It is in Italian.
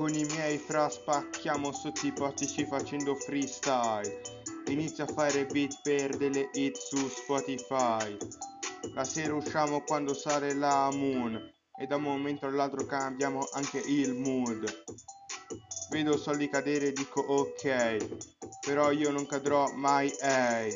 Con i miei fra spacchiamo sotto i portici facendo freestyle. Inizio a fare beat per delle hit su Spotify. La sera usciamo quando sale la moon E da un momento all'altro cambiamo anche il mood. Vedo soldi cadere e dico ok Però io non cadrò mai, ehi.